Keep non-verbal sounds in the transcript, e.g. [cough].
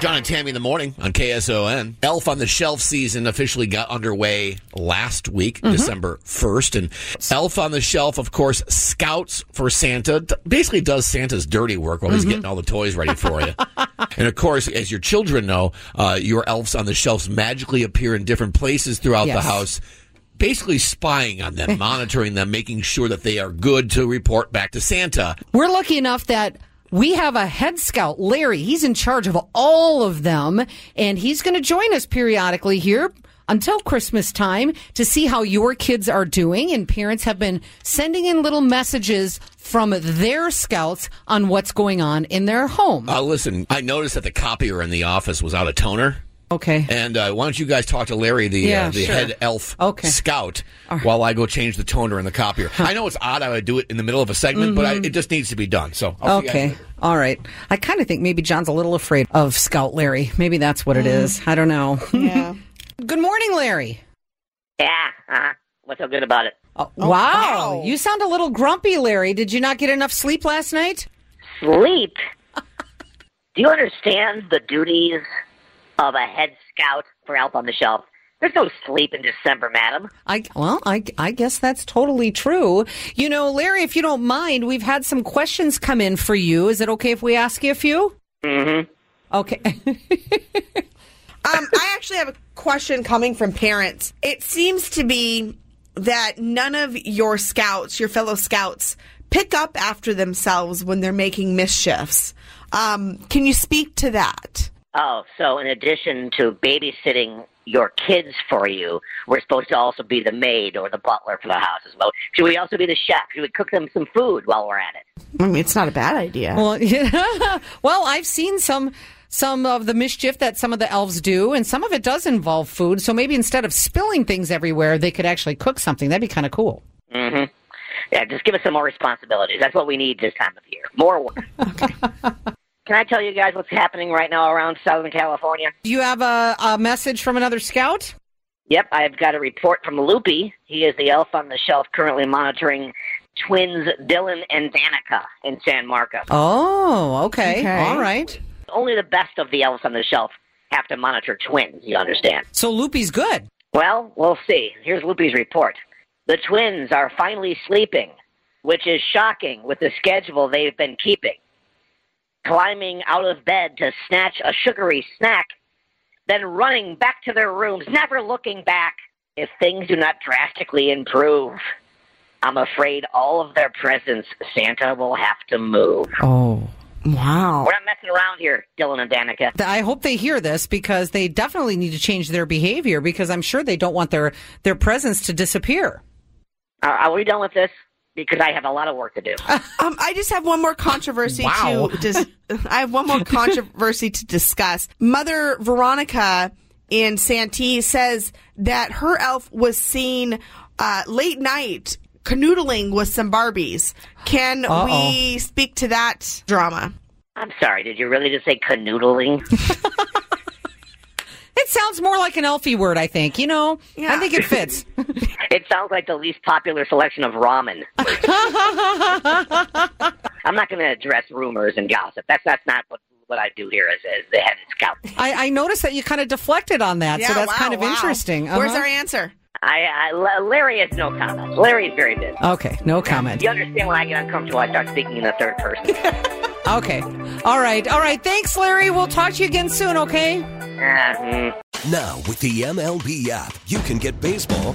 John and Tammy in the morning on KSON. Elf on the Shelf season officially got underway last week, December 1st. And Elf on the Shelf, of course, scouts for Santa, basically does Santa's dirty work while he's getting all the toys ready for you. [laughs] and of course, as your children know, uh, your elves on the shelves magically appear in different places throughout the house. Basically spying on them, [laughs] monitoring them, making sure that they are good to report back to Santa. We're lucky enough that we have a head scout, Larry. He's in charge of all of them, and he's going to join us periodically here until Christmas time to see how your kids are doing. And parents have been sending in little messages from their scouts on what's going on in their home. Uh, listen, I noticed that the copier in the office was out of toner. Okay. And uh, why don't you guys talk to Larry, the Yeah, uh, the sure. head elf Okay. scout, while I go change the toner in the copier. I know it's odd I would do it in the middle of a segment, but I, it just needs to be done. So I'll see you guys Mm-hmm. Okay. All right. I kind of think maybe John's a little afraid of Scout Larry. Maybe that's what it is. I don't know. [laughs] Yeah. Good morning, Larry. Yeah, uh, what's so good about it? Oh, wow. wow. You sound a little grumpy, Larry. Did you not get enough sleep last night? Sleep. [laughs] Do you understand the duties of a head scout for Elf on the Shelf? There's no sleep in December, madam. I well, I I guess that's totally true. You know, Larry, if you don't mind, we've had some questions come in for you. Is it okay if we ask you a few? Mm-hmm. Okay. [laughs] Um, I actually have a question coming from parents. It seems to be that none of your scouts, your fellow scouts, pick up after themselves when they're making mischiefs. Um, can you speak to that? Oh, so in addition to babysitting your kids for you, we're supposed to also be the maid or the butler for the house as well. Should we also be the chef? Should we cook them some food while we're at it? I mean, it's not a bad idea. well, [laughs] yeah. well, I've seen some some of the mischief that some of the elves do, and some of it does involve food. So maybe instead of spilling things everywhere, they could actually cook something. That'd be kind of cool. Mm-hmm. Yeah, just give us some more responsibilities. That's what we need this time of year. More work. [laughs] [laughs] Can I tell you guys what's happening right now around Southern California? Do you have a, a message from another scout? Yep, I've got a report from Loopy. He is the elf on the shelf currently monitoring twins Dylan and Danica in San Marcos. Oh, okay. Okay. All right. Only the best of the elves on the shelf have to monitor twins, you understand. So Loopy's good. Well, we'll see. Here's Loopy's report. The twins are finally sleeping, which is shocking with the schedule they've been keeping. Climbing out of bed to snatch a sugary snack, then running back to their rooms, never looking back. If things do not drastically improve, I'm afraid all of their presents Santa will have to move. Oh. wow. We're not messing around here, Dylan and Danica. I hope they hear this because they definitely need to change their behavior because I'm sure they don't want their their presents to disappear. Are, are we done with this? Because I have a lot of work to do. [laughs] Um, I just have one more controversy Wow. to dis- [laughs] I have one more controversy to discuss. Mother Veronica in Santee says that her elf was seen uh, late night canoodling with some Barbies. Can Uh-oh. we speak to that drama? I'm sorry, did you really just say canoodling? [laughs] It sounds more like an elfy word, I think. You know, yeah. I think it fits. It sounds like the least popular selection of ramen. [laughs] I'm not going to address rumors and gossip. That's that's not what what I do here as, as the head scout. I, I noticed that you kind of deflected on that, so that's wow, kind of wow. interesting. Where's Uh-huh. our answer? I, I Larry has no comment. Larry is very busy. Okay, no comment. You understand when I get uncomfortable, I start speaking in the third person. [laughs] Okay. All right. All right. Thanks, Larry. We'll talk to you again soon, okay? Hmm. Now, with the MLB app, you can get baseball